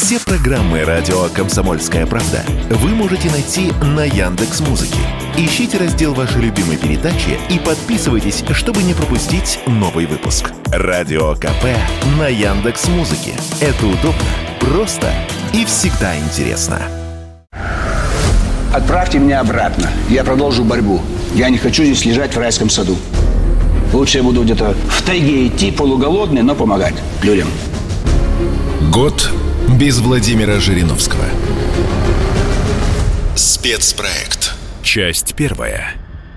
Все программы радио Комсомольская правда вы можете найти на Яндекс Музыке. Ищите раздел вашей любимой передачи и подписывайтесь, чтобы не пропустить новый выпуск. Радио КП на Яндекс Музыке. Это удобно, просто и всегда интересно. Отправьте меня обратно. Я продолжу борьбу. Я не хочу здесь лежать в райском саду. Лучше я буду где-то в тайге идти, полуголодный, но помогать людям. Год без Владимира Жириновского. Спецпроект. Часть первая.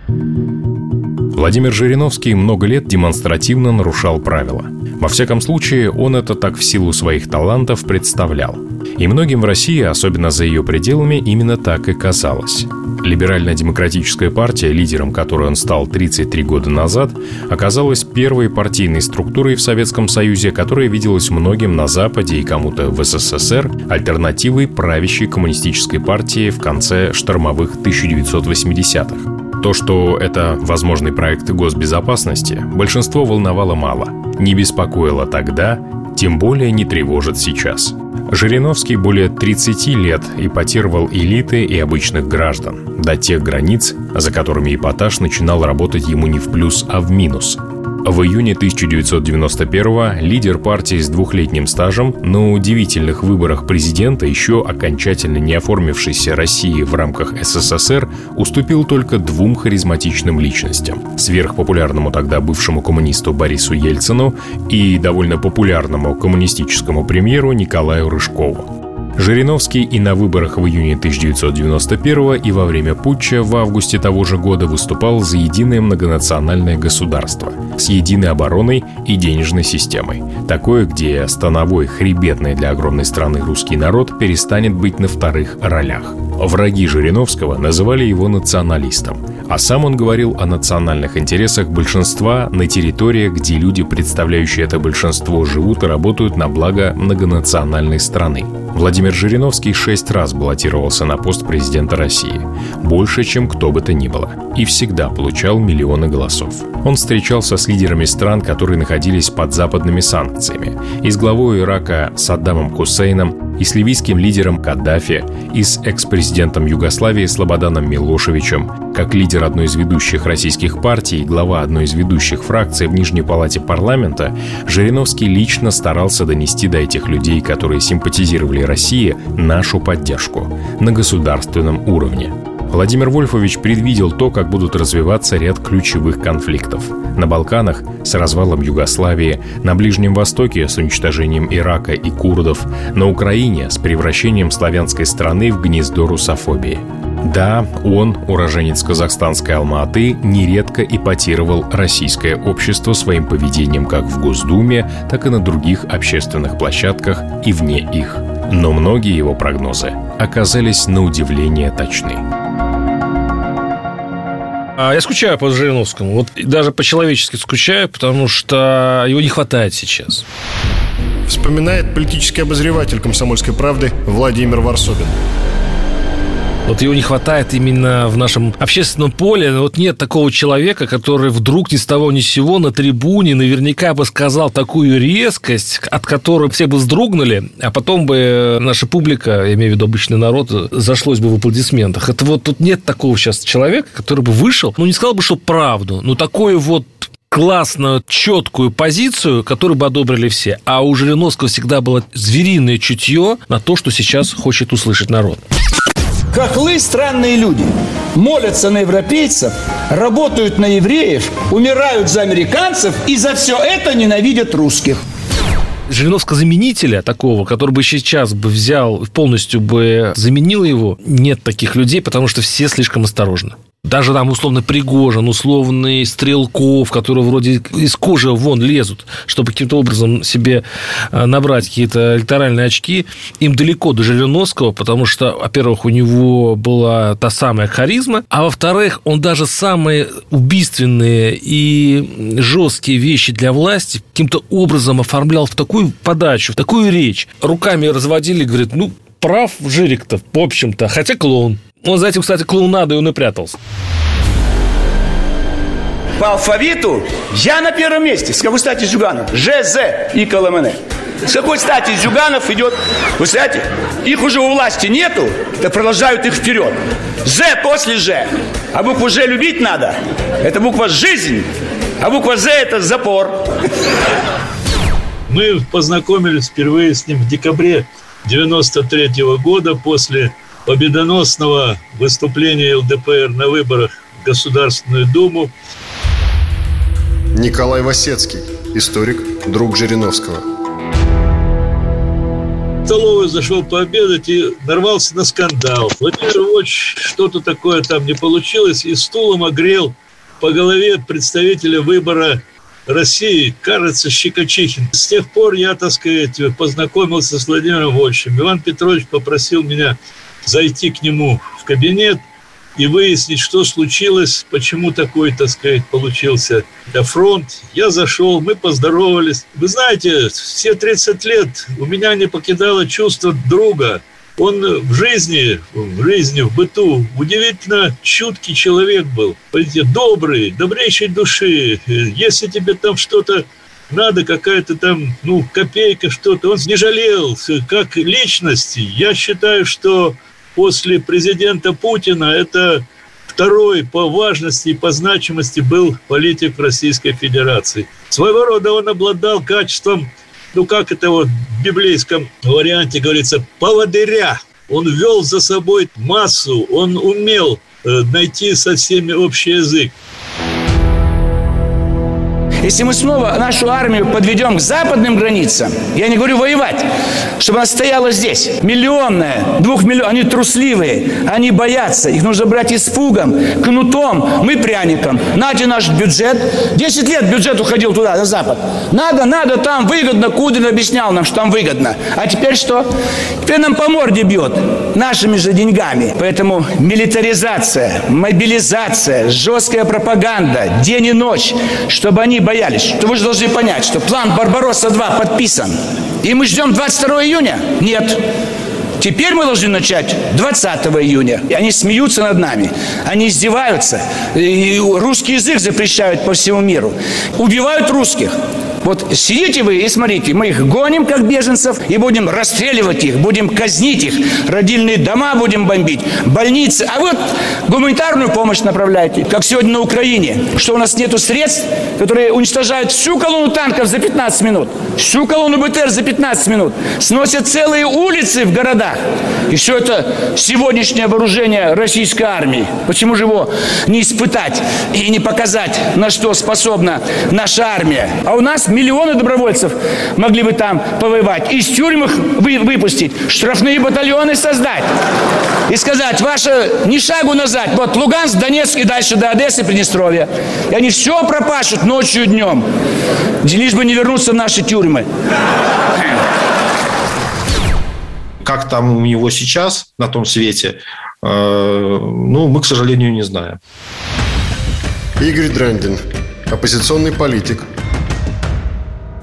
Владимир Жириновский много лет демонстративно нарушал правила. Во всяком случае, он это так в силу своих талантов представлял. И многим в России, особенно за ее пределами, именно так и казалось. Либерально-демократическая партия, лидером которой он стал 33 года назад, оказалась первой партийной структурой в Советском Союзе, которая виделась многим на Западе и кому-то в СССР альтернативой правящей коммунистической партии в конце штормовых 1980-х. То, что это возможный проект госбезопасности, большинство волновало мало. Не беспокоило тогда, тем более не тревожит сейчас. Жириновский более 30 лет ипотировал элиты и обычных граждан до тех границ, за которыми эпатаж начинал работать ему не в плюс, а в минус – в июне 1991-го лидер партии с двухлетним стажем на удивительных выборах президента еще окончательно не оформившейся России в рамках СССР уступил только двум харизматичным личностям – сверхпопулярному тогда бывшему коммунисту Борису Ельцину и довольно популярному коммунистическому премьеру Николаю Рыжкову. Жириновский и на выборах в июне 1991 и во время путча в августе того же года выступал за единое многонациональное государство с единой обороной и денежной системой. Такое, где становой, хребетный для огромной страны русский народ перестанет быть на вторых ролях. Враги Жириновского называли его националистом, а сам он говорил о национальных интересах большинства на территориях, где люди, представляющие это большинство, живут и работают на благо многонациональной страны. Владимир Жириновский шесть раз баллотировался на пост президента России. Больше, чем кто бы то ни было. И всегда получал миллионы голосов. Он встречался с лидерами стран, которые находились под западными санкциями. И с главой Ирака Саддамом Хусейном, и с ливийским лидером Каддафи, и с экс-президентом Югославии Слободаном Милошевичем. Как лидер одной из ведущих российских партий и глава одной из ведущих фракций в Нижней палате парламента, Жириновский лично старался донести до этих людей, которые симпатизировали России, нашу поддержку на государственном уровне. Владимир Вольфович предвидел то, как будут развиваться ряд ключевых конфликтов. На Балканах с развалом Югославии, на Ближнем Востоке с уничтожением Ирака и курдов, на Украине с превращением славянской страны в гнездо русофобии. Да, он, уроженец казахстанской Алма-Аты, нередко ипотировал российское общество своим поведением как в Госдуме, так и на других общественных площадках и вне их. Но многие его прогнозы оказались на удивление точны. А я скучаю по Жириновскому. Вот даже по-человечески скучаю, потому что его не хватает сейчас. Вспоминает политический обозреватель комсомольской правды Владимир Варсобин. Вот его не хватает именно в нашем общественном поле. Вот нет такого человека, который вдруг ни с того ни с сего на трибуне наверняка бы сказал такую резкость, от которой все бы вздрогнули, а потом бы наша публика, я имею в виду обычный народ, зашлось бы в аплодисментах. Это вот тут нет такого сейчас человека, который бы вышел, ну не сказал бы, что правду, но такое вот классную, четкую позицию, которую бы одобрили все. А у Жириновского всегда было звериное чутье на то, что сейчас хочет услышать народ. Хохлы – странные люди. Молятся на европейцев, работают на евреев, умирают за американцев и за все это ненавидят русских. Жириновского заменителя такого, который бы сейчас бы взял, полностью бы заменил его, нет таких людей, потому что все слишком осторожны даже там условно Пригожин, условный Стрелков, которые вроде из кожи вон лезут, чтобы каким-то образом себе э, набрать какие-то электоральные очки, им далеко до Жириновского, потому что, во-первых, у него была та самая харизма, а во-вторых, он даже самые убийственные и жесткие вещи для власти каким-то образом оформлял в такую подачу, в такую речь. Руками разводили, говорит, ну, прав Жирик-то, в общем-то, хотя клоун. Он за этим, кстати, клоунадой он и прятался. По алфавиту я на первом месте. С какой стати Зюганов? Ж, З и КЛМН. С какой стати Зюганов идет? Вы знаете, их уже у власти нету, так продолжают их вперед. З после Ж. А букву Ж любить надо. Это буква «жизнь». А буква «З» – это запор. Мы познакомились впервые с ним в декабре 93 -го года после победоносного выступления ЛДПР на выборах в Государственную Думу. Николай Васецкий, историк, друг Жириновского. В столовую зашел пообедать и нарвался на скандал. Владимир Ильич что-то такое там не получилось и стулом огрел по голове представителя выбора России, кажется, Щекочихин. С тех пор я, так сказать, познакомился с Владимиром Вольчем. Иван Петрович попросил меня зайти к нему в кабинет и выяснить, что случилось, почему такой, так сказать, получился фронт. Я зашел, мы поздоровались. Вы знаете, все 30 лет у меня не покидало чувство друга. Он в жизни, в жизни, в быту удивительно чуткий человек был. Понимаете, добрый, добрейшей души. Если тебе там что-то надо, какая-то там, ну, копейка, что-то, он не жалел, как личности. Я считаю, что после президента Путина это второй по важности и по значимости был политик Российской Федерации. Своего рода он обладал качеством, ну как это вот в библейском варианте говорится, поводыря. Он вел за собой массу, он умел э, найти со всеми общий язык. Если мы снова нашу армию подведем к западным границам, я не говорю воевать, чтобы она стояла здесь, миллионная, двух миллионов, они трусливые, они боятся, их нужно брать испугом, кнутом, мы пряником. Нате наш бюджет, 10 лет бюджет уходил туда, на запад. Надо, надо, там выгодно, Кудрин объяснял нам, что там выгодно. А теперь что? Теперь нам по морде бьет, нашими же деньгами. Поэтому милитаризация, мобилизация, жесткая пропаганда, день и ночь, чтобы они боялись. То вы же должны понять, что план «Барбаросса-2» подписан. И мы ждем 22 июня? Нет. Теперь мы должны начать 20 июня. И они смеются над нами. Они издеваются. И русский язык запрещают по всему миру. Убивают русских. Вот сидите вы и смотрите, мы их гоним, как беженцев, и будем расстреливать их, будем казнить их, родильные дома будем бомбить, больницы. А вот гуманитарную помощь направляйте, как сегодня на Украине, что у нас нету средств, которые уничтожают всю колонну танков за 15 минут, всю колонну БТР за 15 минут, сносят целые улицы в городах. И все это сегодняшнее вооружение российской армии. Почему же его не испытать и не показать, на что способна наша армия? А у нас миллионы добровольцев могли бы там повоевать. Из тюрьм их вы, выпустить, штрафные батальоны создать. И сказать, ваше ни шагу назад, вот Луганск, Донецк и дальше до Одессы, Приднестровья. И они все пропашут ночью и днем. Лишь бы не вернуться в наши тюрьмы. Как там у него сейчас на том свете, э, ну, мы, к сожалению, не знаем. Игорь Драндин, оппозиционный политик,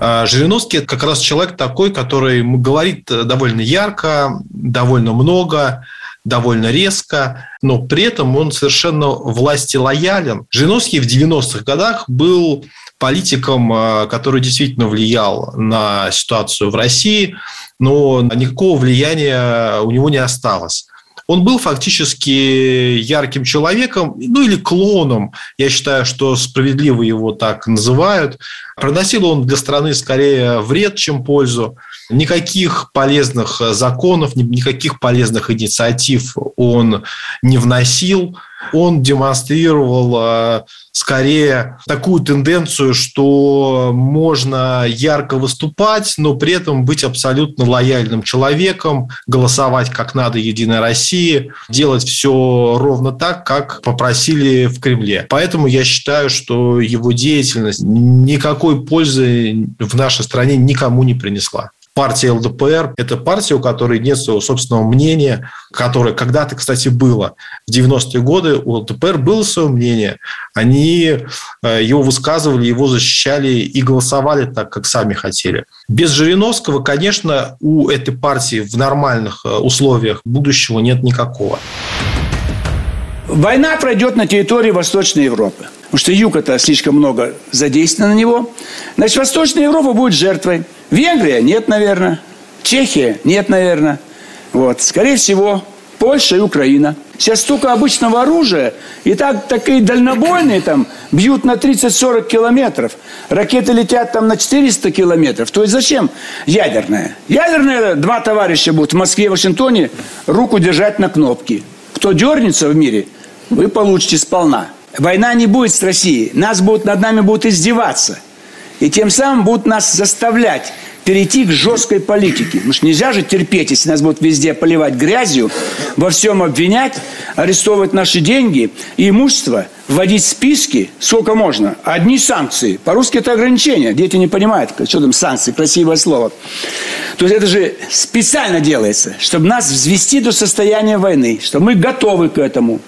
Жириновский – это как раз человек такой, который говорит довольно ярко, довольно много, довольно резко, но при этом он совершенно власти лоялен. Жириновский в 90-х годах был политиком, а, который действительно влиял на ситуацию в России, но никакого влияния у него не осталось он был фактически ярким человеком, ну или клоном, я считаю, что справедливо его так называют. Проносил он для страны скорее вред, чем пользу. Никаких полезных законов, никаких полезных инициатив он не вносил он демонстрировал э, скорее такую тенденцию, что можно ярко выступать, но при этом быть абсолютно лояльным человеком, голосовать как надо Единой России, делать все ровно так, как попросили в Кремле. Поэтому я считаю, что его деятельность никакой пользы в нашей стране никому не принесла партия ЛДПР – это партия, у которой нет своего собственного мнения, которое когда-то, кстати, было. В 90-е годы у ЛДПР было свое мнение. Они э, его высказывали, его защищали и голосовали так, как сами хотели. Без Жириновского, конечно, у этой партии в нормальных э, условиях будущего нет никакого. Война пройдет на территории Восточной Европы. Потому что юг это слишком много задействовано на него. Значит, Восточная Европа будет жертвой. Венгрия нет, наверное. Чехия нет, наверное. Вот. Скорее всего, Польша и Украина. Сейчас столько обычного оружия, и так такие дальнобойные там бьют на 30-40 километров. Ракеты летят там на 400 километров. То есть зачем ядерная? Ядерная два товарища будут в Москве и Вашингтоне руку держать на кнопки. Кто дернется в мире, вы получите сполна. Война не будет с Россией. Нас будут, над нами будут издеваться. И тем самым будут нас заставлять перейти к жесткой политике. Потому что нельзя же терпеть, если нас будут везде поливать грязью, во всем обвинять, арестовывать наши деньги и имущество, вводить списки, сколько можно. Одни санкции. По-русски это ограничения. Дети не понимают, что там санкции, красивое слово. То есть это же специально делается, чтобы нас взвести до состояния войны, что мы готовы к этому.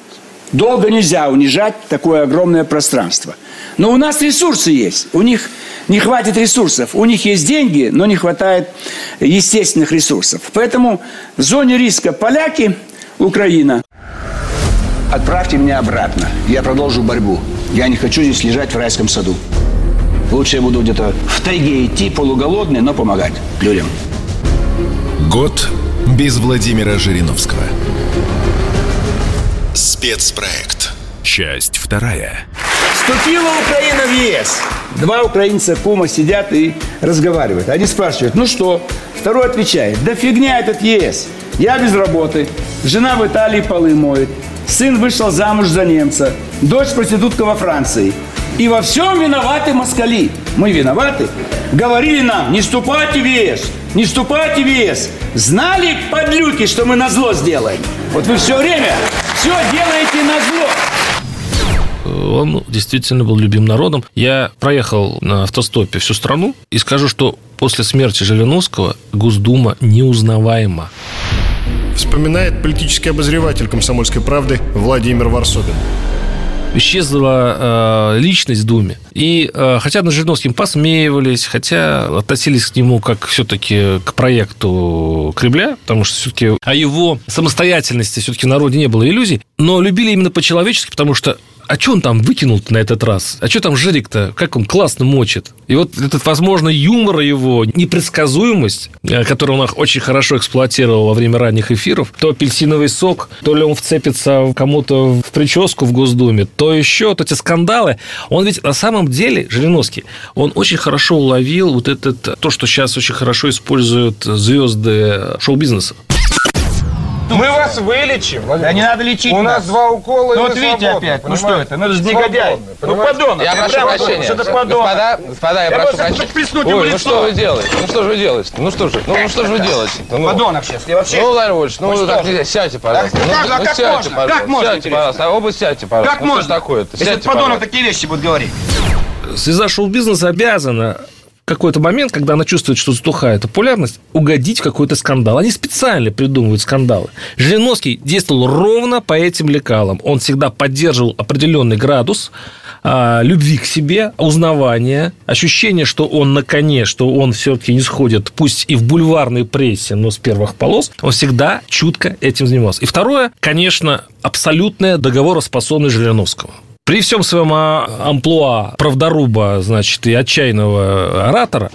Долго нельзя унижать такое огромное пространство. Но у нас ресурсы есть. У них не хватит ресурсов. У них есть деньги, но не хватает естественных ресурсов. Поэтому в зоне риска поляки, Украина. Отправьте меня обратно. Я продолжу борьбу. Я не хочу здесь лежать в райском саду. Лучше я буду где-то в тайге идти, полуголодный, но помогать людям. Год без Владимира Жириновского. Спецпроект. Часть вторая. Вступила Украина в ЕС. Два украинца кума сидят и разговаривают. Они спрашивают, ну что? Второй отвечает, да фигня этот ЕС. Я без работы, жена в Италии полы моет, сын вышел замуж за немца, дочь проститутка во Франции. И во всем виноваты москали. Мы виноваты. Говорили нам, не вступайте в ЕС, не вступайте в ЕС. Знали, подлюки, что мы на зло сделаем? Вот вы все время все делаете на зло он действительно был любим народом. Я проехал на автостопе всю страну и скажу, что после смерти Жириновского Госдума неузнаваема. Вспоминает политический обозреватель «Комсомольской правды» Владимир Варсобин исчезла э, личность в Думе. И э, хотя над Жириновским посмеивались, хотя относились к нему как все-таки к проекту Кремля, потому что все-таки о его самостоятельности все-таки народе не было иллюзий, но любили именно по-человечески, потому что а что он там выкинул на этот раз? А что там Жирик-то? Как он классно мочит? И вот этот, возможно, юмор его, непредсказуемость, э, которую он очень хорошо эксплуатировал во время ранних эфиров, то апельсиновый сок, то ли он вцепится кому-то в прическу в Госдуме, то еще, то эти скандалы. Он ведь на самом деле, Жириновский, он очень хорошо уловил вот этот, то, что сейчас очень хорошо используют звезды шоу-бизнеса. Мы вас вылечим. Да не надо лечить У нас два укола, Ну и вот видите свободны, опять, ну что это, ну это же негодяй. Ну подонок. Я прошу прощения. Что это подонок. Господа, господа, я, Я прошу прощения. ему в ну что вы делаете? Ну что же вы делаете? Ну что же? Ну, ну что же вы делаете? Ну, Подонок сейчас. Я вообще... ну, Владимир Вольфович, ну, Ну так нельзя. Сядьте, пожалуйста. как- ну, а ну, как сядьте, можно? пожалуйста. Как можно, Сядьте, пожалуйста. А Оба сядьте, пожалуйста. Как ну, можно? такое-то? Если подонок такие вещи будет говорить. Звезда шоу-бизнеса обязана какой-то момент, когда она чувствует, что затухает популярность, угодить в какой-то скандал. Они специально придумывают скандалы. Жириновский действовал ровно по этим лекалам. Он всегда поддерживал определенный градус а, любви к себе, узнавания, ощущение, что он на коне, что он все-таки не сходит, пусть и в бульварной прессе, но с первых полос, он всегда чутко этим занимался. И второе, конечно, абсолютная договороспособность Жириновского. При всем своем а, амплуа правдоруба, значит, и отчаянного оратора,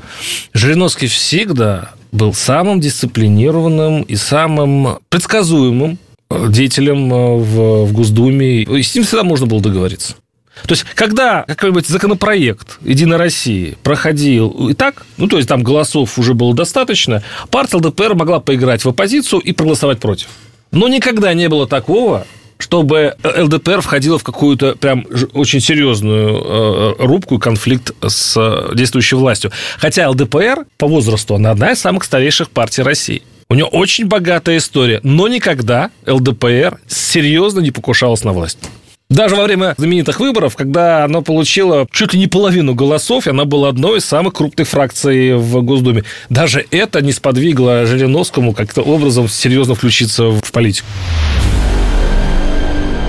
Жириновский всегда был самым дисциплинированным и самым предсказуемым э, деятелем э, в, в Госдуме. И с ним всегда можно было договориться. То есть, когда какой-нибудь законопроект «Единой России» проходил и так, ну, то есть, там голосов уже было достаточно, партия ЛДПР могла поиграть в оппозицию и проголосовать против. Но никогда не было такого, чтобы ЛДПР входила в какую-то прям очень серьезную э, рубку и конфликт с э, действующей властью. Хотя ЛДПР по возрасту, она одна из самых старейших партий России. У нее очень богатая история, но никогда ЛДПР серьезно не покушалась на власть. Даже во время знаменитых выборов, когда она получила чуть ли не половину голосов, и она была одной из самых крупных фракций в Госдуме. Даже это не сподвигло Жириновскому как-то образом серьезно включиться в политику.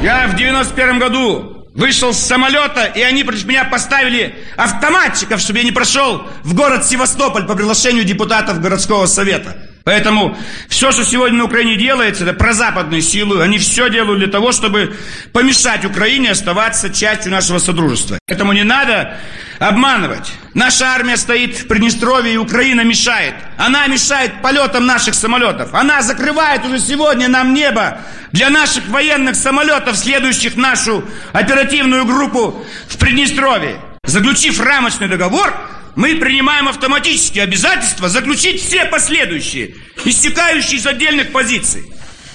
Я в 91 году вышел с самолета, и они против меня поставили автоматчиков, чтобы я не прошел в город Севастополь по приглашению депутатов городского совета. Поэтому все, что сегодня на Украине делается, это прозападные силы. Они все делают для того, чтобы помешать Украине оставаться частью нашего содружества. Поэтому не надо обманывать. Наша армия стоит в Приднестровье, и Украина мешает. Она мешает полетам наших самолетов. Она закрывает уже сегодня нам небо для наших военных самолетов, следующих нашу оперативную группу в Приднестровье. Заключив рамочный договор, мы принимаем автоматически обязательство заключить все последующие, истекающие из отдельных позиций,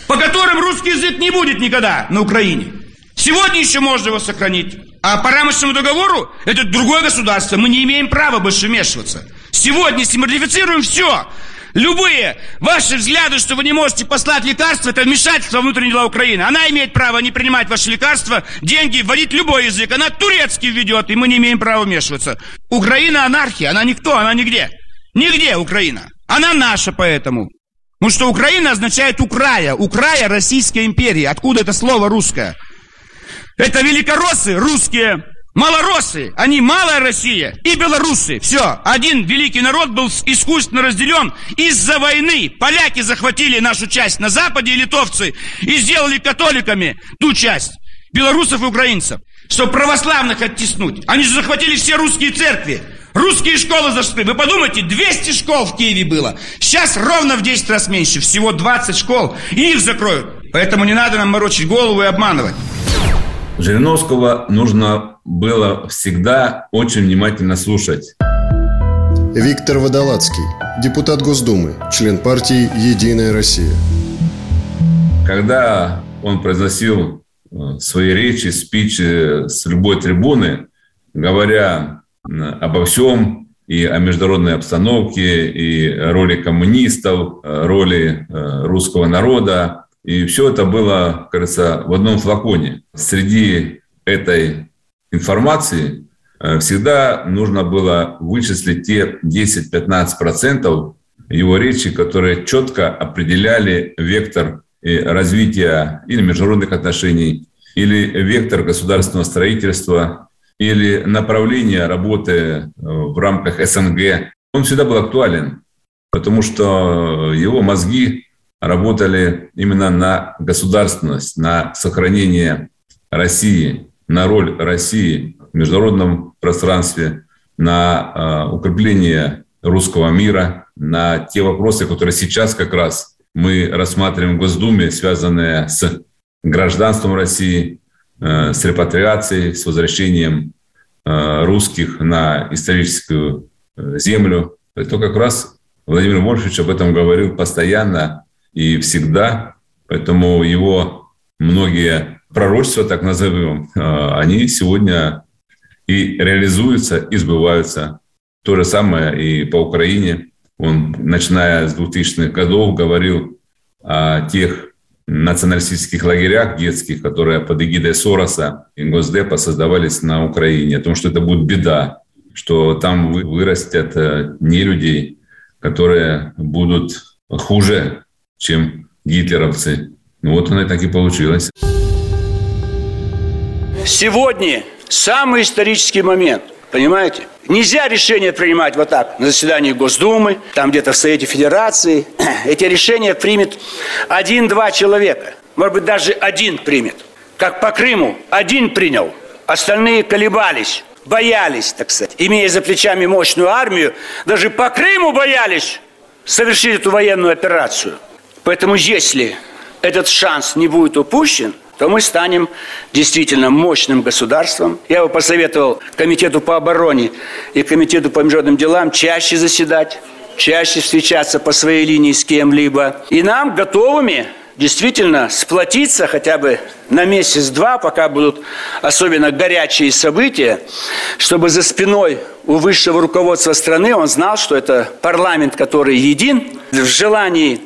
по которым русский язык не будет никогда на Украине. Сегодня еще можно его сохранить. А по рамочному договору это другое государство. Мы не имеем права больше вмешиваться. Сегодня, если мы ратифицируем все, Любые ваши взгляды, что вы не можете послать лекарства, это вмешательство во внутренние дела Украины. Она имеет право не принимать ваши лекарства, деньги, вводить любой язык. Она турецкий введет, и мы не имеем права вмешиваться. Украина анархия, она никто, она нигде. Нигде Украина. Она наша поэтому. Потому что Украина означает Украя. Украя Российская империя. Откуда это слово русское? Это великороссы русские. Малоросы, они малая Россия и белорусы. Все, один великий народ был искусственно разделен из-за войны. Поляки захватили нашу часть на западе, и литовцы, и сделали католиками ту часть. Белорусов и украинцев. Чтобы православных оттеснуть. Они же захватили все русские церкви. Русские школы зашли. Вы подумайте, 200 школ в Киеве было. Сейчас ровно в 10 раз меньше. Всего 20 школ. И их закроют. Поэтому не надо нам морочить голову и обманывать. Жириновского нужно было всегда очень внимательно слушать. Виктор Водолацкий, депутат Госдумы, член партии «Единая Россия». Когда он произносил э, свои речи, спичи с любой трибуны, говоря обо всем, и о международной обстановке, и роли коммунистов, роли э, русского народа, и все это было, кажется, в одном флаконе. Среди этой информации э, всегда нужно было вычислить те 10-15% его речи, которые четко определяли вектор развития или международных отношений, или вектор государственного строительства, или направление работы э, в рамках СНГ. Он всегда был актуален, потому что его мозги работали именно на государственность, на сохранение России, на роль России в международном пространстве, на э, укрепление русского мира, на те вопросы, которые сейчас как раз мы рассматриваем в Госдуме, связанные с гражданством России, э, с репатриацией, с возвращением э, русских на историческую землю. Это как раз Владимир Морфович об этом говорил постоянно, и всегда. Поэтому его многие пророчества, так назовем, а, они сегодня и реализуются, и сбываются. То же самое и по Украине. Он, начиная с 2000-х годов, говорил о тех националистических лагерях детских, которые под эгидой Сороса и Госдепа создавались на Украине, о том, что это будет беда, что там вырастят э, не людей, которые будут хуже чем гитлеровцы. Ну вот оно и так и получилось. Сегодня самый исторический момент. Понимаете? Нельзя решения принимать вот так на заседании Госдумы, там где-то в Совете Федерации. Эти решения примет один-два человека. Может быть, даже один примет. Как по Крыму. Один принял. Остальные колебались, боялись, так сказать. Имея за плечами мощную армию, даже по Крыму боялись совершить эту военную операцию – Поэтому если этот шанс не будет упущен, то мы станем действительно мощным государством. Я бы посоветовал Комитету по обороне и Комитету по международным делам чаще заседать, чаще встречаться по своей линии с кем-либо. И нам готовыми действительно сплотиться хотя бы на месяц-два, пока будут особенно горячие события, чтобы за спиной у высшего руководства страны он знал, что это парламент, который един в желании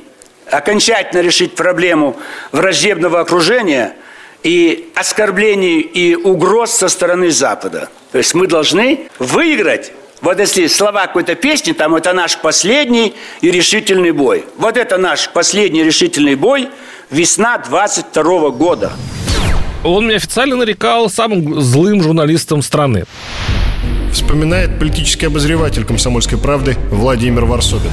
окончательно решить проблему враждебного окружения и оскорблений и угроз со стороны Запада. То есть мы должны выиграть вот если слова какой-то песни, там это наш последний и решительный бой. Вот это наш последний решительный бой весна 22 года. Он меня официально нарекал самым злым журналистом страны. Вспоминает политический обозреватель «Комсомольской правды» Владимир Варсобин.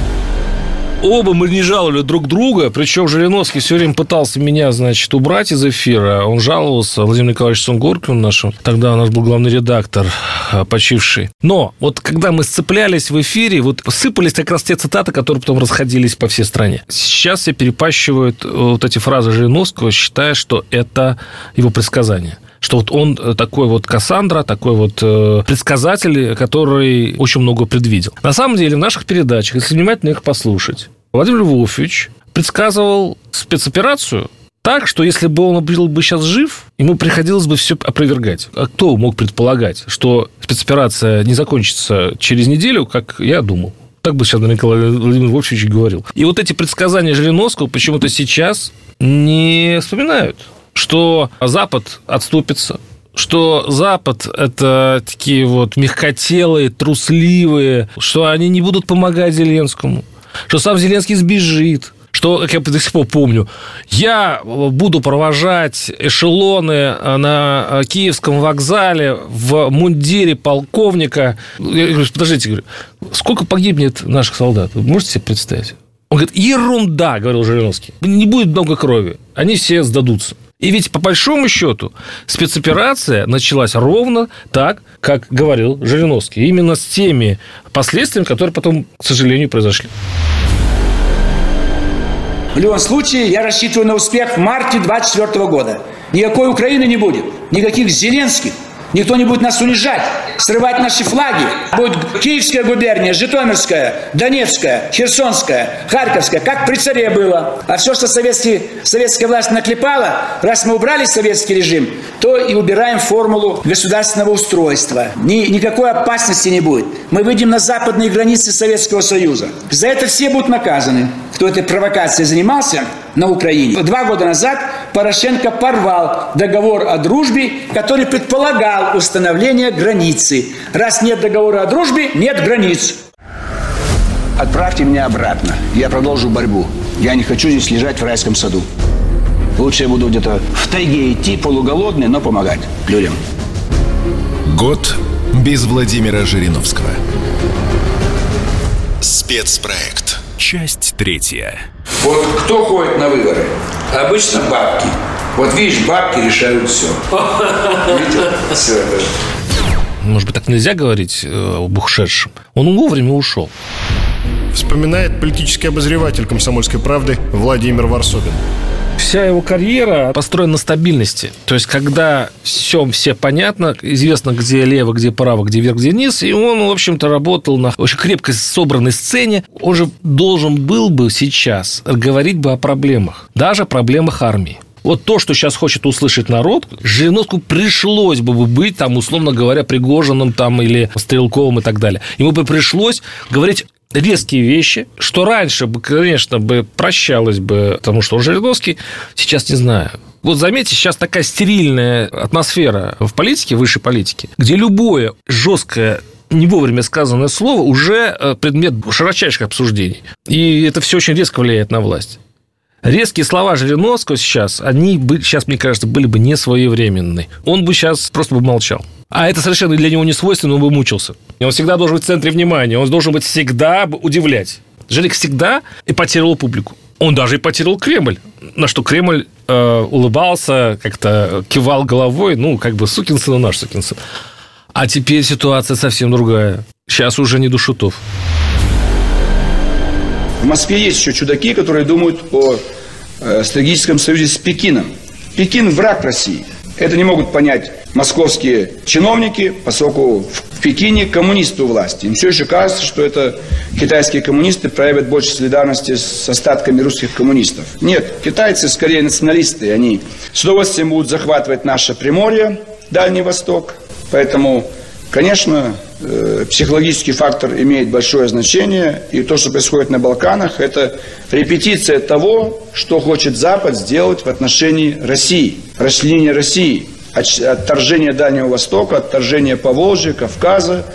Оба мы не жаловали друг друга, причем Жириновский все время пытался меня, значит, убрать из эфира. Он жаловался, Владимир Николаевич Сунгоркин наш, тогда у нас был главный редактор, а, почивший. Но вот когда мы сцеплялись в эфире, вот сыпались как раз те цитаты, которые потом расходились по всей стране. Сейчас все перепащивают э, вот эти фразы Жириновского, считая, что это его предсказание что вот он э, такой вот Кассандра, такой вот э, предсказатель, который очень много предвидел. На самом деле в наших передачах, если внимательно их послушать, Владимир Львович предсказывал спецоперацию так, что если бы он был бы сейчас жив, ему приходилось бы все опровергать. А кто мог предполагать, что спецоперация не закончится через неделю, как я думал? Так бы сейчас Николай Владимир Вольфович говорил. И вот эти предсказания Жириновского почему-то сейчас не вспоминают что Запад отступится, что Запад – это такие вот мягкотелые, трусливые, что они не будут помогать Зеленскому, что сам Зеленский сбежит, что, как я до сих пор помню, я буду провожать эшелоны на Киевском вокзале в мундире полковника. Я говорю, подождите, говорю, сколько погибнет наших солдат? Вы можете себе представить? Он говорит, ерунда, говорил Жириновский. Не будет много крови. Они все сдадутся. И ведь по большому счету спецоперация началась ровно так, как говорил Жириновский. Именно с теми последствиями, которые потом, к сожалению, произошли. В любом случае, я рассчитываю на успех в марте 24 года. Никакой Украины не будет, никаких Зеленских, Никто не будет нас унижать, срывать наши флаги. Будет Киевская губерния, Житомирская, Донецкая, Херсонская, Харьковская, как при царе было. А все, что советский, советская власть наклепала, раз мы убрали советский режим, то и убираем формулу государственного устройства. Ни, никакой опасности не будет. Мы выйдем на западные границы Советского Союза. За это все будут наказаны. Кто этой провокацией занимался на Украине. Два года назад Порошенко порвал договор о дружбе, который предполагал установление границы. Раз нет договора о дружбе, нет границ. Отправьте меня обратно. Я продолжу борьбу. Я не хочу здесь лежать в райском саду. Лучше я буду где-то в тайге идти, полуголодный, но помогать людям. Год без Владимира Жириновского. Спецпроект. Часть третья. Вот кто ходит на выборы? Обычно бабки. Вот видишь, бабки решают все. Видите? Все. Может быть, так нельзя говорить э, об ушедшем. Он вовремя ушел. Вспоминает политический обозреватель «Комсомольской правды» Владимир Варсобин вся его карьера построена на стабильности. То есть, когда все, все понятно, известно, где лево, где право, где вверх, где низ, и он, в общем-то, работал на очень крепко собранной сцене, он же должен был бы сейчас говорить бы о проблемах, даже о проблемах армии. Вот то, что сейчас хочет услышать народ, Жириновскому пришлось бы быть, там, условно говоря, Пригожиным там, или Стрелковым и так далее. Ему бы пришлось говорить резкие вещи, что раньше бы, конечно, бы прощалось бы, потому что он Жириновский, сейчас не знаю. Вот заметьте, сейчас такая стерильная атмосфера в политике, высшей политике, где любое жесткое не вовремя сказанное слово уже э, предмет широчайших обсуждений. И это все очень резко влияет на власть. Резкие слова Жириновского сейчас, они бы, сейчас, мне кажется, были бы не своевременны. Он бы сейчас просто бы молчал. А это совершенно для него не свойственно, он бы мучился. И он всегда должен быть в центре внимания, он должен быть всегда удивлять. Жилик всегда эпатировал публику. Он даже эпатировал Кремль, на что Кремль э, улыбался, как-то кивал головой, ну, как бы сукин сын, наш сукин сын. А теперь ситуация совсем другая. Сейчас уже не до шутов. В Москве есть еще чудаки, которые думают о э, стратегическом союзе с Пекином. Пекин – враг России. Это не могут понять московские чиновники, поскольку в Пекине коммунисты у власти. Им все еще кажется, что это китайские коммунисты проявят больше солидарности с остатками русских коммунистов. Нет, китайцы скорее националисты. Они с удовольствием будут захватывать наше Приморье, Дальний Восток. Поэтому, конечно, Э, психологический фактор имеет большое значение, и то, что происходит на Балканах, это репетиция того, что хочет Запад сделать в отношении России, расчленение России, отторжение Дальнего Востока, отторжение Поволжья, Кавказа,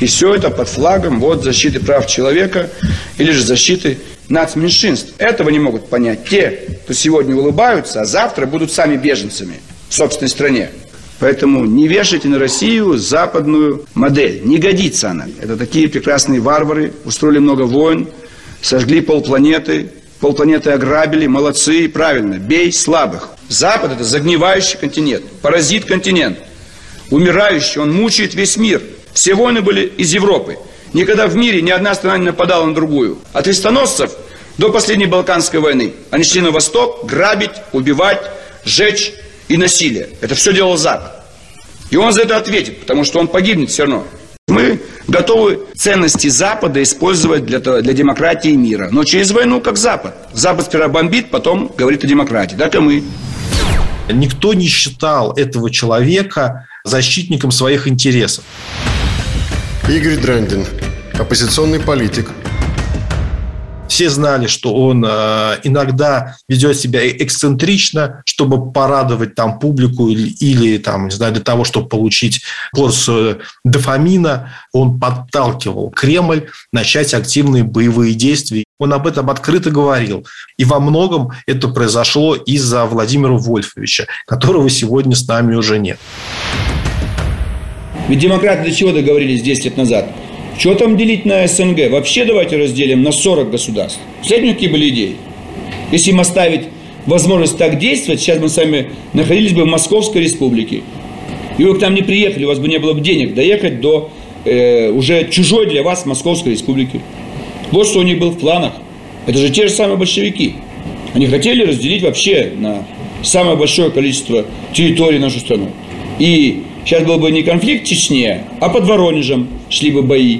и все это под флагом вот защиты прав человека или же защиты нацменьшинств. Этого не могут понять те, кто сегодня улыбаются, а завтра будут сами беженцами в собственной стране. Поэтому не вешайте на Россию западную модель. Не годится она. Это такие прекрасные варвары, устроили много войн, сожгли полпланеты, полпланеты ограбили, молодцы, правильно, бей слабых. Запад – это загнивающий континент, паразит континент, умирающий, он мучает весь мир. Все войны были из Европы. Никогда в мире ни одна страна не нападала на другую. От крестоносцев до последней Балканской войны. Они шли на восток грабить, убивать, сжечь и насилие. Это все делал Запад. И он за это ответит, потому что он погибнет все равно. Мы готовы ценности Запада использовать для, для демократии мира. Но через войну, как Запад. Запад сперва бомбит, потом говорит о демократии. Так и мы. Никто не считал этого человека защитником своих интересов. Игорь Драндин, оппозиционный политик, все знали, что он э, иногда ведет себя эксцентрично, чтобы порадовать там публику или, или там, не знаю, для того, чтобы получить порцию дофамина. Он подталкивал Кремль начать активные боевые действия. Он об этом открыто говорил. И во многом это произошло из-за Владимира Вольфовича, которого сегодня с нами уже нет. Ведь демократы для чего договорились 10 лет назад? Что там делить на СНГ? Вообще давайте разделим на 40 государств. Представляете, какие были идеи? Если им оставить возможность так действовать, сейчас мы с вами находились бы в Московской республике. И вы бы там не приехали, у вас бы не было бы денег доехать до э, уже чужой для вас Московской республики. Вот что у них было в планах. Это же те же самые большевики. Они хотели разделить вообще на самое большое количество территорий нашу страну. И Сейчас был бы не конфликт в Чечне, а под Воронежем шли бы бои.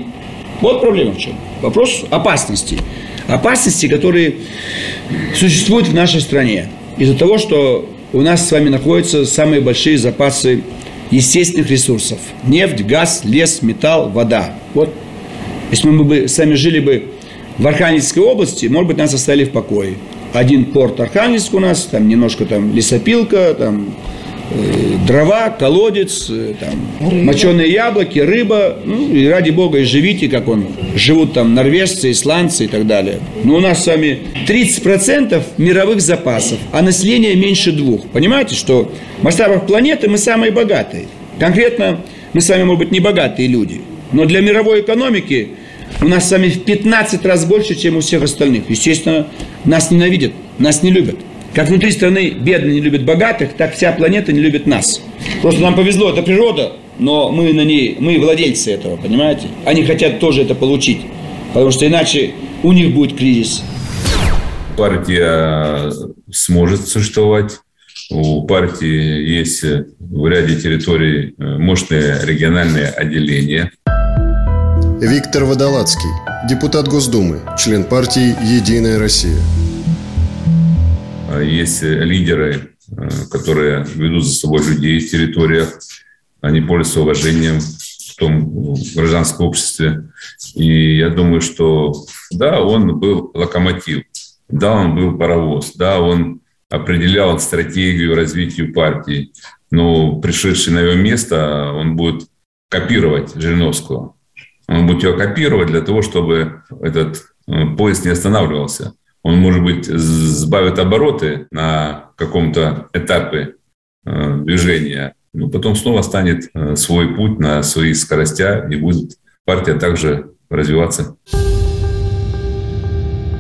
Вот проблема в чем. Вопрос опасности. Опасности, которые существуют в нашей стране. Из-за того, что у нас с вами находятся самые большие запасы естественных ресурсов. Нефть, газ, лес, металл, вода. Вот. Если мы бы сами жили бы в Архангельской области, может быть, нас оставили в покое. Один порт Архангельск у нас, там немножко там лесопилка, там дрова, колодец, э, там, моченые яблоки, рыба, ну, и ради бога, и живите, как он, живут там норвежцы, исландцы и так далее. Но у нас с вами 30% мировых запасов, а население меньше двух. Понимаете, что в масштабах планеты мы самые богатые. Конкретно мы с вами, может быть, не богатые люди, но для мировой экономики у нас с вами в 15 раз больше, чем у всех остальных. Естественно, нас ненавидят, нас не любят. Как внутри страны бедные не любят богатых, так вся планета не любит нас. Просто нам повезло, это природа, но мы на ней, мы владельцы этого, понимаете? Они хотят тоже это получить, потому что иначе у них будет кризис. Партия сможет существовать. У партии есть в ряде территорий мощные региональные отделения. Виктор Водолацкий, депутат Госдумы, член партии «Единая Россия». Есть лидеры, э, которые ведут за собой людей в территориях, они пользуются уважением в том гражданском обществе. И я думаю, что да, он был локомотив, да, он был паровоз, да, он определял стратегию развития партии, но пришедший на его место, он будет копировать Жириновского. Он будет его копировать для того, чтобы этот э, поезд не останавливался он, может быть, сбавит обороты на каком-то этапе э, движения, но потом снова станет э, свой путь на свои скоростя и будет партия также развиваться.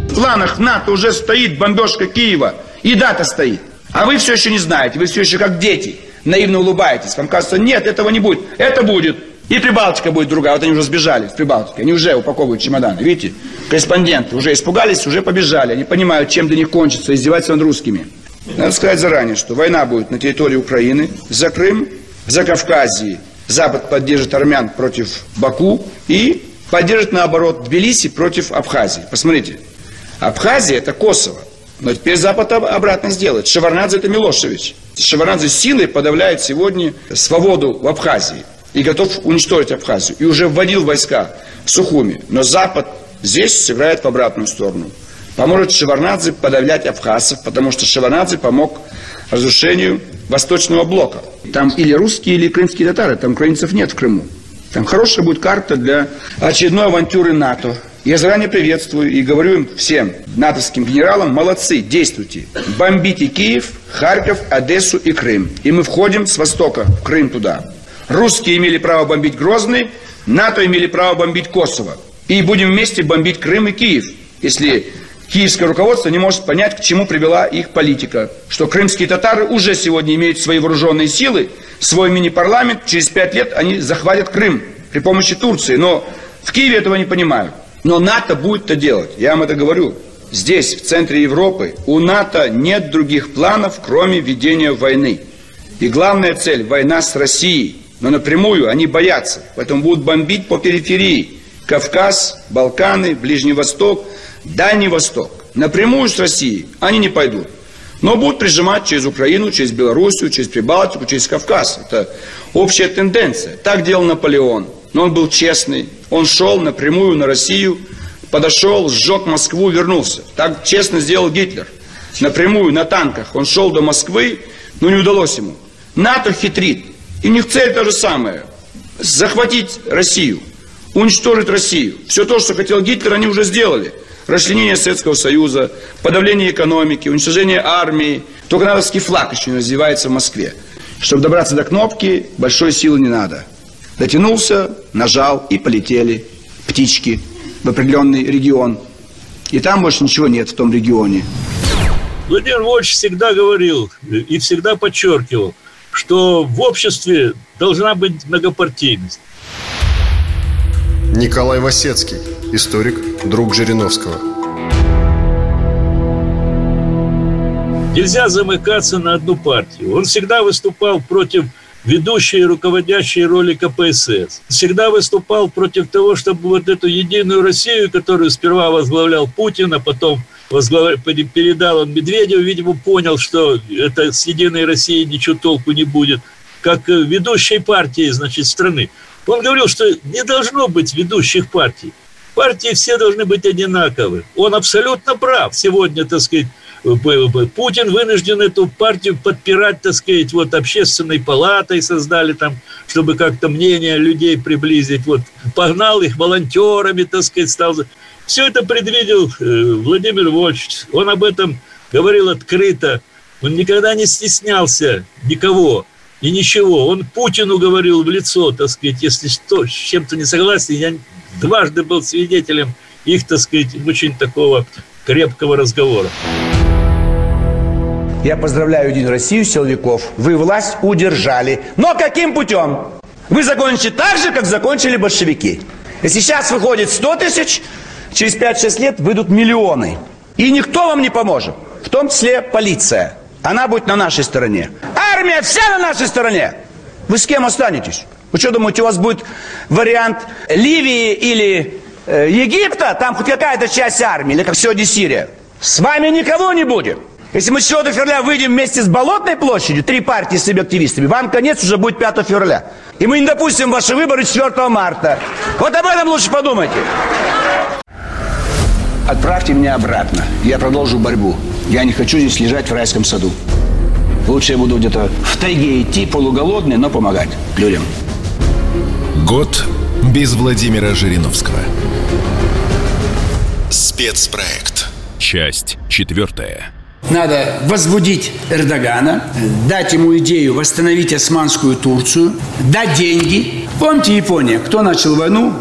В планах НАТО уже стоит бомбежка Киева, и дата стоит. А вы все еще не знаете, вы все еще как дети, наивно улыбаетесь. Вам кажется, нет, этого не будет. Это будет. И Прибалтика будет другая. Вот они уже сбежали в Прибалтике. Они уже упаковывают чемоданы. Видите? Корреспонденты уже испугались, уже побежали. Они понимают, чем для них кончится издеваться над русскими. Надо сказать заранее, что война будет на территории Украины, за Крым, за Кавказии. Запад поддержит армян против Баку и поддержит, наоборот, Тбилиси против Абхазии. Посмотрите. Абхазия – это Косово. Но теперь Запад обратно сделает. Шеварнадзе – это Милошевич. Шеварнадзе силой подавляет сегодня свободу в Абхазии и готов уничтожить Абхазию. И уже вводил войска в Сухуми. Но Запад здесь сыграет в обратную сторону. Поможет Шеварнадзе подавлять абхазцев, потому что Шеварнадзе помог разрушению Восточного блока. Там или русские, или крымские татары, там украинцев нет в Крыму. Там хорошая будет карта для очередной авантюры НАТО. Я заранее приветствую и говорю им всем, натовским генералам, молодцы, действуйте. Бомбите Киев, Харьков, Одессу и Крым. И мы входим с востока в Крым туда. Русские имели право бомбить Грозный, НАТО имели право бомбить Косово. И будем вместе бомбить Крым и Киев. если киевское руководство не может понять, к чему привела их политика. Что крымские татары уже сегодня имеют свои вооруженные силы, свой мини-парламент, через пять лет они захватят Крым при помощи Турции. Но в Киеве этого не понимают. Но НАТО будет это делать, я вам это говорю. Здесь, в центре Европы, у НАТО нет других планов, кроме ведения войны. И главная цель – война с Россией. Но напрямую они боятся, поэтому будут бомбить по периферии. Кавказ, Балканы, Ближний Восток, Дальний Восток. Напрямую с Россией они не пойдут. Но будут прижимать через Украину, через Белоруссию, через Прибалтику, через Кавказ. Это общая тенденция. Так делал Наполеон. Но он был честный. Он шел напрямую на Россию, подошел, сжег Москву, вернулся. Так честно сделал Гитлер. Напрямую, на танках. Он шел до Москвы, но не удалось ему. НАТО хитрит. И у них цель та же самая. Захватить Россию. Уничтожить Россию. Все то, что хотел Гитлер, они уже сделали. Расчленение Советского Союза, подавление экономики, уничтожение армии. Только натовский флаг еще не развивается в Москве. Чтобы добраться до кнопки, большой силы не надо. Дотянулся, нажал и полетели птички в определенный регион. И там больше ничего нет в том регионе. Владимир Вольфович всегда говорил и всегда подчеркивал, что в обществе должна быть многопартийность. Николай Васецкий, историк, друг Жириновского. Нельзя замыкаться на одну партию. Он всегда выступал против ведущей и руководящей роли КПСС. Всегда выступал против того, чтобы вот эту единую Россию, которую сперва возглавлял Путин, а потом возглав... передал он Медведеву, видимо, понял, что это с единой Россией ничего толку не будет, как ведущей партии, значит, страны. Он говорил, что не должно быть ведущих партий. Партии все должны быть одинаковы. Он абсолютно прав. Сегодня, так сказать, Путин вынужден эту партию подпирать, так сказать, вот общественной палатой создали там, чтобы как-то мнение людей приблизить. Вот погнал их волонтерами, так сказать, стал. Все это предвидел э, Владимир Вольфович. Он об этом говорил открыто. Он никогда не стеснялся никого и ничего. Он Путину говорил в лицо, так сказать, если что, с чем-то не согласен. Я дважды был свидетелем их, так сказать, очень такого крепкого разговора. Я поздравляю Единую Россию, силовиков. Вы власть удержали. Но каким путем? Вы закончите так же, как закончили большевики. Если сейчас выходит 100 тысяч, через 5-6 лет выйдут миллионы. И никто вам не поможет. В том числе полиция. Она будет на нашей стороне. Армия вся на нашей стороне. Вы с кем останетесь? Вы что думаете, у вас будет вариант Ливии или э, Египта? Там хоть какая-то часть армии, или как сегодня Сирия. С вами никого не будет. Если мы 4 февраля выйдем вместе с Болотной площадью, три партии с своими активистами, вам конец уже будет 5 февраля. И мы не допустим ваши выборы 4 марта. Вот об этом лучше подумайте. Отправьте меня обратно. Я продолжу борьбу. Я не хочу здесь лежать в райском саду. Лучше я буду где-то в тайге идти, полуголодный, но помогать людям. Год без Владимира Жириновского. Спецпроект. Часть четвертая. Надо возбудить Эрдогана, дать ему идею восстановить османскую Турцию, дать деньги. Помните Япония, кто начал войну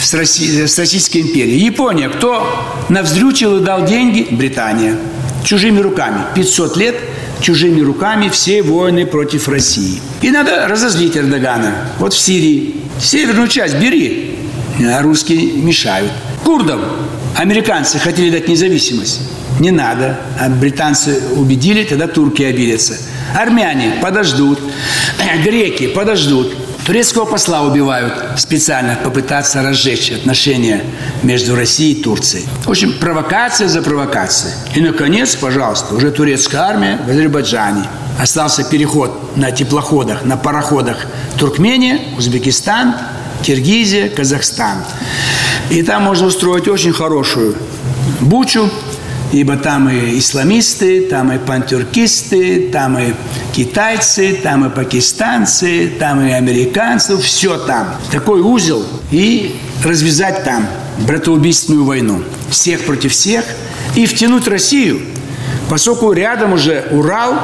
с, Росси... с Российской империей? Япония, кто навздрючил и дал деньги? Британия. Чужими руками. 500 лет чужими руками все войны против России. И надо разозлить Эрдогана. Вот в Сирии. Северную часть бери, русские мешают. Курдам американцы хотели дать независимость. Не надо. А британцы убедили, тогда турки обидятся. Армяне подождут. Греки подождут. Турецкого посла убивают специально попытаться разжечь отношения между Россией и Турцией. В общем, провокация за провокацией. И, наконец, пожалуйста, уже турецкая армия в Азербайджане. Остался переход на теплоходах, на пароходах Туркмения, Узбекистан, Киргизия, Казахстан. И там можно устроить очень хорошую бучу, ибо там и исламисты, там и пантюркисты, там и китайцы, там и пакистанцы, там и американцы, все там. Такой узел и развязать там братоубийственную войну. Всех против всех и втянуть Россию, поскольку рядом уже Урал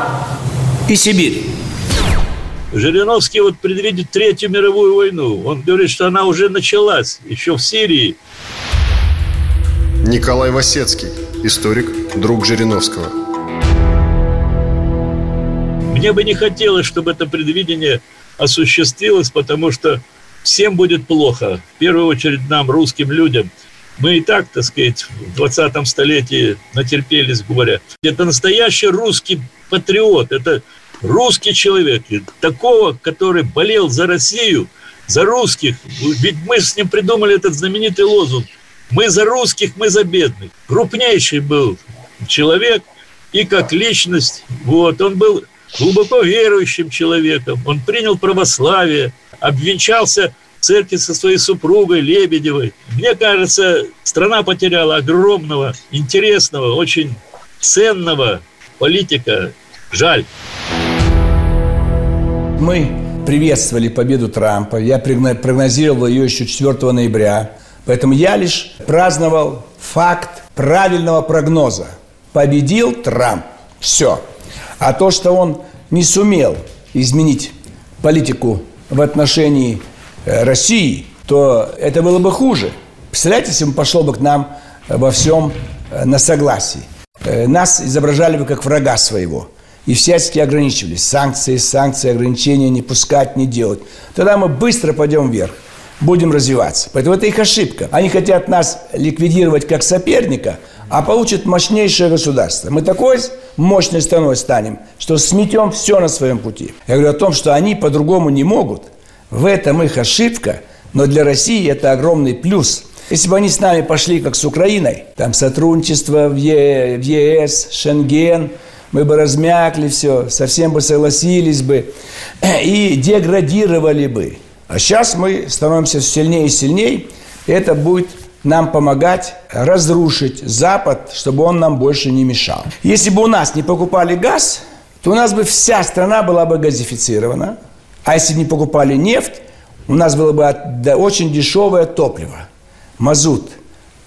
и Сибирь. Жириновский вот предвидит Третью мировую войну. Он говорит, что она уже началась, еще в Сирии. Николай Васецкий, историк, друг Жириновского. Мне бы не хотелось, чтобы это предвидение осуществилось, потому что всем будет плохо. В первую очередь нам, русским людям. Мы и так, так сказать, в 20 столетии натерпелись горя. Это настоящий русский патриот, это русский человек. Такого, который болел за Россию, за русских. Ведь мы с ним придумали этот знаменитый лозунг. Мы за русских, мы за бедных. Крупнейший был человек и как личность. Вот, он был глубоко верующим человеком. Он принял православие, обвенчался в церкви со своей супругой Лебедевой. Мне кажется, страна потеряла огромного, интересного, очень ценного политика. Жаль. Мы приветствовали победу Трампа. Я прогнозировал ее еще 4 ноября. Поэтому я лишь праздновал факт правильного прогноза. Победил Трамп. Все. А то, что он не сумел изменить политику в отношении э, России, то это было бы хуже. Представляете, если он пошел бы к нам во всем э, на согласии. Э, нас изображали бы как врага своего. И всячески ограничивались. Санкции, санкции, ограничения, не пускать, не делать. Тогда мы быстро пойдем вверх будем развиваться. Поэтому это их ошибка. Они хотят нас ликвидировать как соперника, а получат мощнейшее государство. Мы такой мощной страной станем, что сметем все на своем пути. Я говорю о том, что они по-другому не могут. В этом их ошибка, но для России это огромный плюс. Если бы они с нами пошли, как с Украиной, там сотрудничество в, е, в ЕС, Шенген, мы бы размякли все, совсем бы согласились бы и деградировали бы. А сейчас мы становимся сильнее и сильнее. Это будет нам помогать разрушить Запад, чтобы он нам больше не мешал. Если бы у нас не покупали газ, то у нас бы вся страна была бы газифицирована. А если не покупали нефть, у нас было бы очень дешевое топливо, мазут,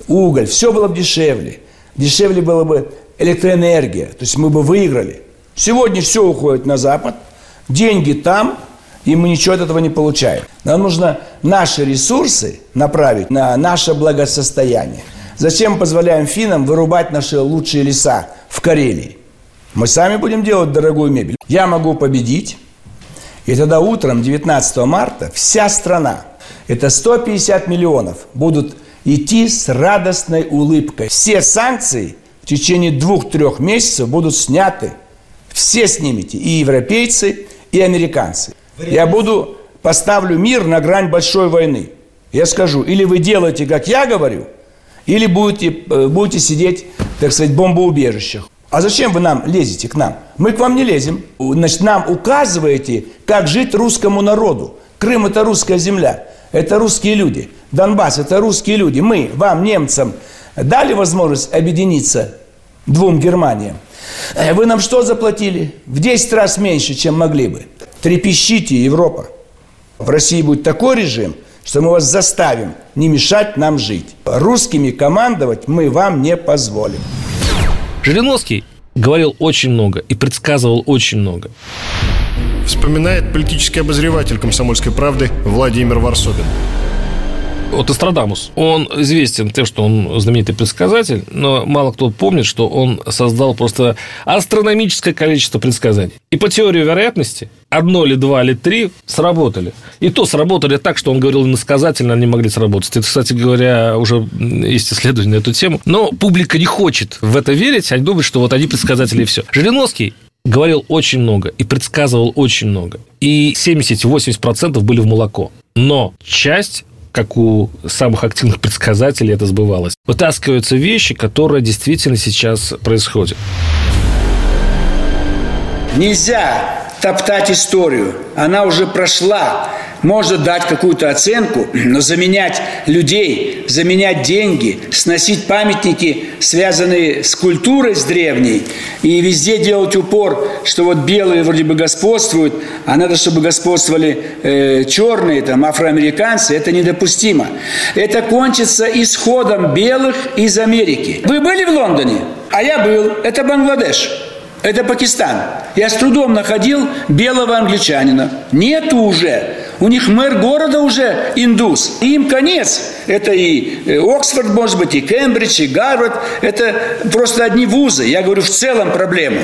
уголь, все было бы дешевле. Дешевле было бы электроэнергия, то есть мы бы выиграли. Сегодня все уходит на Запад, деньги там – и мы ничего от этого не получаем. Нам нужно наши ресурсы направить на наше благосостояние. Зачем позволяем финнам вырубать наши лучшие леса в Карелии? Мы сами будем делать дорогую мебель. Я могу победить, и тогда утром 19 марта вся страна, это 150 миллионов, будут идти с радостной улыбкой. Все санкции в течение двух-трех месяцев будут сняты. Все снимете, и европейцы, и американцы. Я буду, поставлю мир на грань большой войны. Я скажу, или вы делаете, как я говорю, или будете, э, будете сидеть, так сказать, в бомбоубежищах. А зачем вы нам лезете к нам? Мы к вам не лезем. Значит, нам указываете, как жить русскому народу. Крым – это русская земля. Это русские люди. Донбасс – это русские люди. Мы, вам, немцам, дали возможность объединиться двум Германиям. Э, вы нам что заплатили? В 10 раз меньше, чем могли бы. Трепещите, Европа. В России будет такой режим, что мы вас заставим не мешать нам жить. Русскими командовать мы вам не позволим. Жириновский говорил очень много и предсказывал очень много. Вспоминает политический обозреватель «Комсомольской правды» Владимир Варсобин. Вот Астрадамус, он известен тем, что он знаменитый предсказатель, но мало кто помнит, что он создал просто астрономическое количество предсказаний. И по теории вероятности одно или два или три сработали. И то сработали так, что он говорил иносказательно, они могли сработать. Это, кстати говоря, уже есть исследование на эту тему. Но публика не хочет в это верить, они думают, что вот они предсказатели и все. Жириновский говорил очень много и предсказывал очень много. И 70-80% были в молоко. Но часть как у самых активных предсказателей это сбывалось. Вытаскиваются вещи, которые действительно сейчас происходят. Нельзя топтать историю. Она уже прошла можно дать какую-то оценку, но заменять людей, заменять деньги, сносить памятники, связанные с культурой, с древней, и везде делать упор, что вот белые вроде бы господствуют, а надо, чтобы господствовали э, черные, там, афроамериканцы, это недопустимо. Это кончится исходом белых из Америки. Вы были в Лондоне? А я был. Это Бангладеш. Это Пакистан. Я с трудом находил белого англичанина. Нету уже. У них мэр города уже индус. И им конец. Это и э, Оксфорд, может быть, и Кембридж, и Гарвард. Это просто одни вузы. Я говорю, в целом проблема.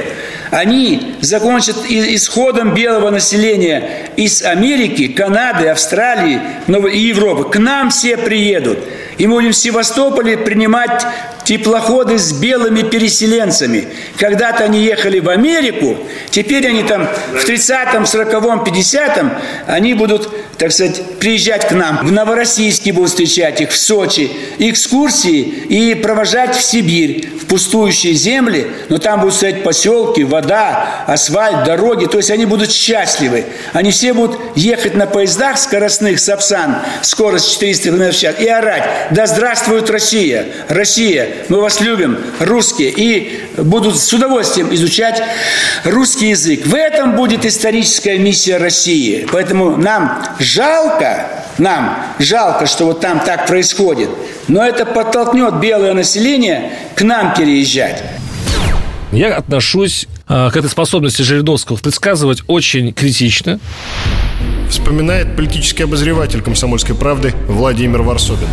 Они закончат исходом белого населения из Америки, Канады, Австралии и Европы. К нам все приедут. И мы будем в Севастополе принимать теплоходы с белыми переселенцами. Когда-то они ехали в Америку, теперь они там в 30-м, 40-м, 50-м, они будут, так сказать, приезжать к нам. В Новороссийске будут встречать их, в Сочи, экскурсии и провожать в Сибирь, в пустующие земли, но там будут стоять поселки, вода, асфальт, дороги, то есть они будут счастливы. Они все будут ехать на поездах скоростных Сапсан, скорость 400 км в час, и орать «Да здравствует Россия! Россия! Мы вас любим, русские, и будут с удовольствием изучать русский язык. В этом будет историческая миссия России. Поэтому нам жалко, нам жалко, что вот там так происходит, но это подтолкнет белое население к нам переезжать. Я отношусь э, к этой способности Жириновского предсказывать очень критично. Вспоминает политический обозреватель «Комсомольской правды» Владимир Варсобин.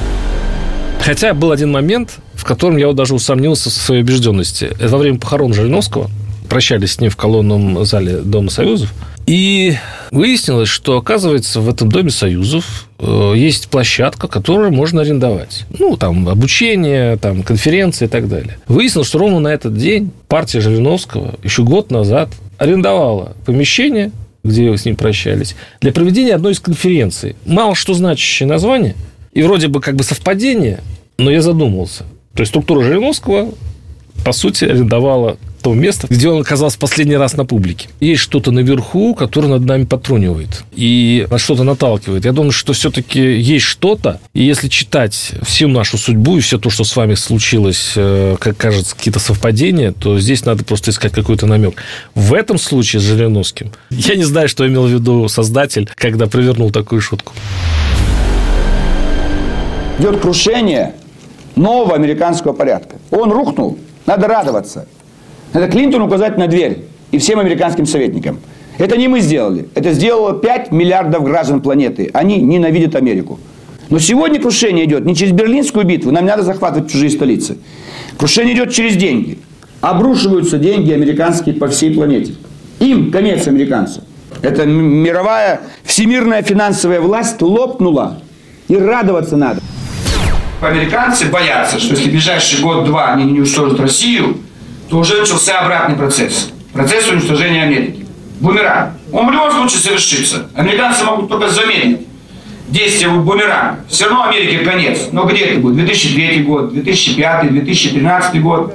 Хотя был один момент, в котором я вот даже усомнился в своей убежденности. Это во время похорон Жириновского. Прощались с ним в колонном зале Дома Союзов. И выяснилось, что, оказывается, в этом Доме Союзов э, есть площадка, которую можно арендовать. Ну, там, обучение, там, конференции и так далее. Выяснилось, что ровно на этот день партия Жириновского еще год назад арендовала помещение, где с ним прощались, для проведения одной из конференций. Мало что значащее название, и вроде бы как бы совпадение, но я задумался. То есть структура Жириновского, по сути, арендовала то место, где он оказался последний раз на публике. Есть что-то наверху, которое над нами потрунивает и на что-то наталкивает. Я думаю, что все-таки есть что-то, и если читать всю нашу судьбу и все то, что с вами случилось, э, как кажется, какие-то совпадения, то здесь надо просто искать какой-то намек. В этом случае с Жириновским я не знаю, что имел в виду создатель, когда провернул такую шутку. Идет крушение нового американского порядка. Он рухнул. Надо радоваться. Надо Клинтону указать на дверь и всем американским советникам. Это не мы сделали. Это сделало 5 миллиардов граждан планеты. Они ненавидят Америку. Но сегодня крушение идет не через Берлинскую битву, нам не надо захватывать чужие столицы. Крушение идет через деньги. Обрушиваются деньги американские по всей планете. Им конец американцам. Это мировая всемирная финансовая власть лопнула. И радоваться надо. Американцы боятся, что если в ближайший год-два они не уничтожат Россию, то уже начался обратный процесс. Процесс уничтожения Америки. Бумеранг. Он в любом случае совершится. Американцы могут только замедлить действие бумеранга. Все равно Америке конец. Но где это будет? 2003 год, 2005, 2013 год.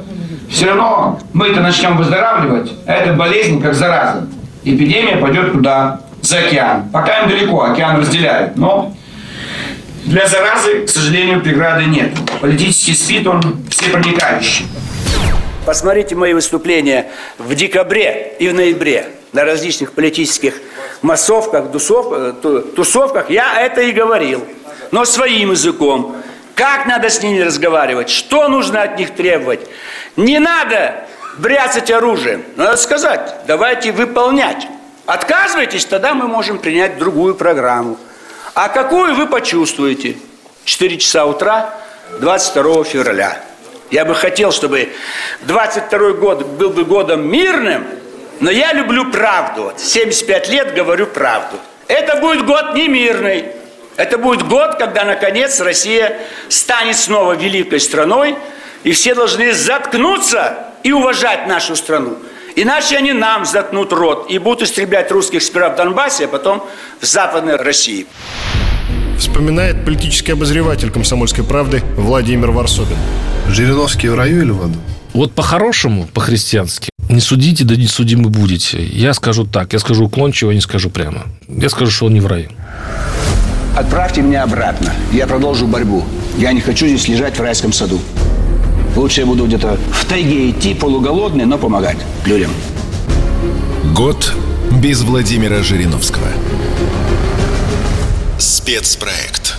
Все равно мы это начнем выздоравливать, а эта болезнь как зараза. Эпидемия пойдет туда, за океан. Пока им далеко, океан разделяет. Но для заразы, к сожалению, преграды нет. Политический спид, он всепроникающий. Посмотрите мои выступления в декабре и в ноябре на различных политических массовках, тусовках, тусовках. Я это и говорил, но своим языком. Как надо с ними разговаривать, что нужно от них требовать. Не надо бряцать оружием. Надо сказать, давайте выполнять. Отказывайтесь, тогда мы можем принять другую программу. А какую вы почувствуете? 4 часа утра 22 февраля. Я бы хотел, чтобы 22 год был бы годом мирным, но я люблю правду. 75 лет говорю правду. Это будет год не мирный. Это будет год, когда, наконец, Россия станет снова великой страной, и все должны заткнуться и уважать нашу страну. Иначе они нам заткнут рот и будут истреблять русских сперва в Донбассе, а потом в Западной России. Вспоминает политический обозреватель «Комсомольской правды» Владимир Варсобин. Жириновский в раю или в аду? Вот по-хорошему, по-христиански, не судите, да не судимы будете. Я скажу так, я скажу уклончиво, не скажу прямо. Я скажу, что он не в раю. Отправьте меня обратно. Я продолжу борьбу. Я не хочу здесь лежать в райском саду. Лучше я буду где-то в тайге идти, полуголодный, но помогать людям. Год без Владимира Жириновского. Спецпроект.